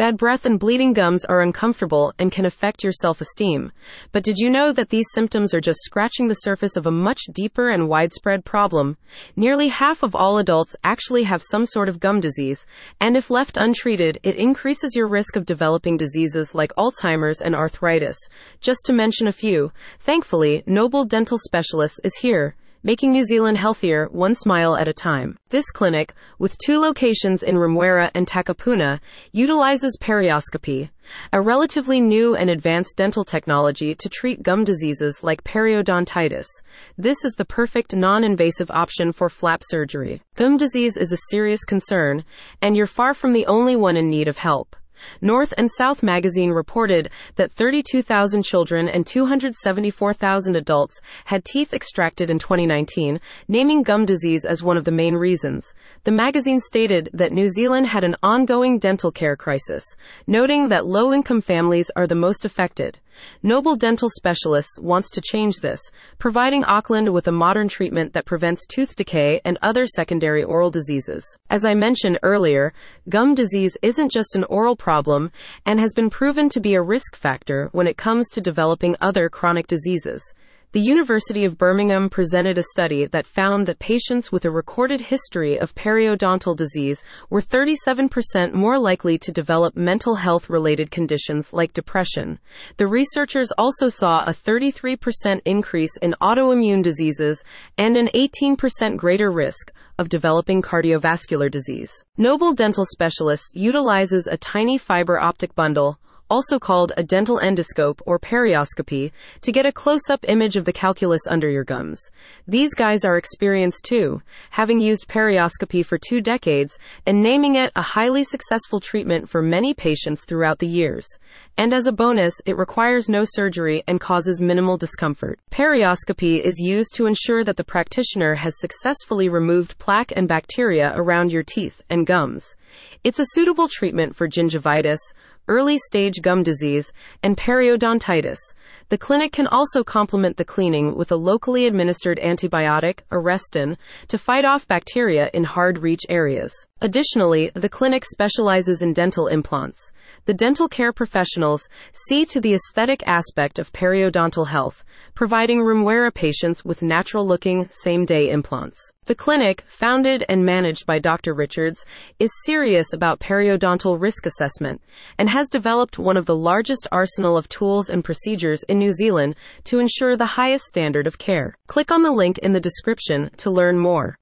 Bad breath and bleeding gums are uncomfortable and can affect your self esteem. But did you know that these symptoms are just scratching the surface of a much deeper and widespread problem? Nearly half of all adults actually have some sort of gum disease, and if left untreated, it increases your risk of developing diseases like Alzheimer's and arthritis. Just to mention a few, thankfully, Noble Dental Specialists is here making New Zealand healthier one smile at a time. This clinic, with two locations in Remuera and Takapuna, utilizes perioscopy, a relatively new and advanced dental technology to treat gum diseases like periodontitis. This is the perfect non invasive option for flap surgery. Gum disease is a serious concern, and you're far from the only one in need of help. North and South magazine reported that 32,000 children and 274,000 adults had teeth extracted in 2019, naming gum disease as one of the main reasons. The magazine stated that New Zealand had an ongoing dental care crisis, noting that low income families are the most affected. Noble Dental Specialists wants to change this, providing Auckland with a modern treatment that prevents tooth decay and other secondary oral diseases. As I mentioned earlier, gum disease isn't just an oral problem and has been proven to be a risk factor when it comes to developing other chronic diseases. The University of Birmingham presented a study that found that patients with a recorded history of periodontal disease were 37% more likely to develop mental health related conditions like depression. The researchers also saw a 33% increase in autoimmune diseases and an 18% greater risk of developing cardiovascular disease. Noble Dental Specialists utilizes a tiny fiber optic bundle also called a dental endoscope or perioscopy, to get a close up image of the calculus under your gums. These guys are experienced too, having used perioscopy for two decades and naming it a highly successful treatment for many patients throughout the years. And as a bonus, it requires no surgery and causes minimal discomfort. Perioscopy is used to ensure that the practitioner has successfully removed plaque and bacteria around your teeth and gums. It's a suitable treatment for gingivitis, early stage gum disease, and periodontitis. The clinic can also complement the cleaning with a locally administered antibiotic, Arestin, to fight off bacteria in hard reach areas. Additionally, the clinic specializes in dental implants. The dental care professionals see to the aesthetic aspect of periodontal health, providing Remuera patients with natural looking, same day implants. The clinic, founded and managed by Dr. Richards, is serious about periodontal risk assessment and has developed one of the largest arsenal of tools and procedures in New Zealand to ensure the highest standard of care. Click on the link in the description to learn more.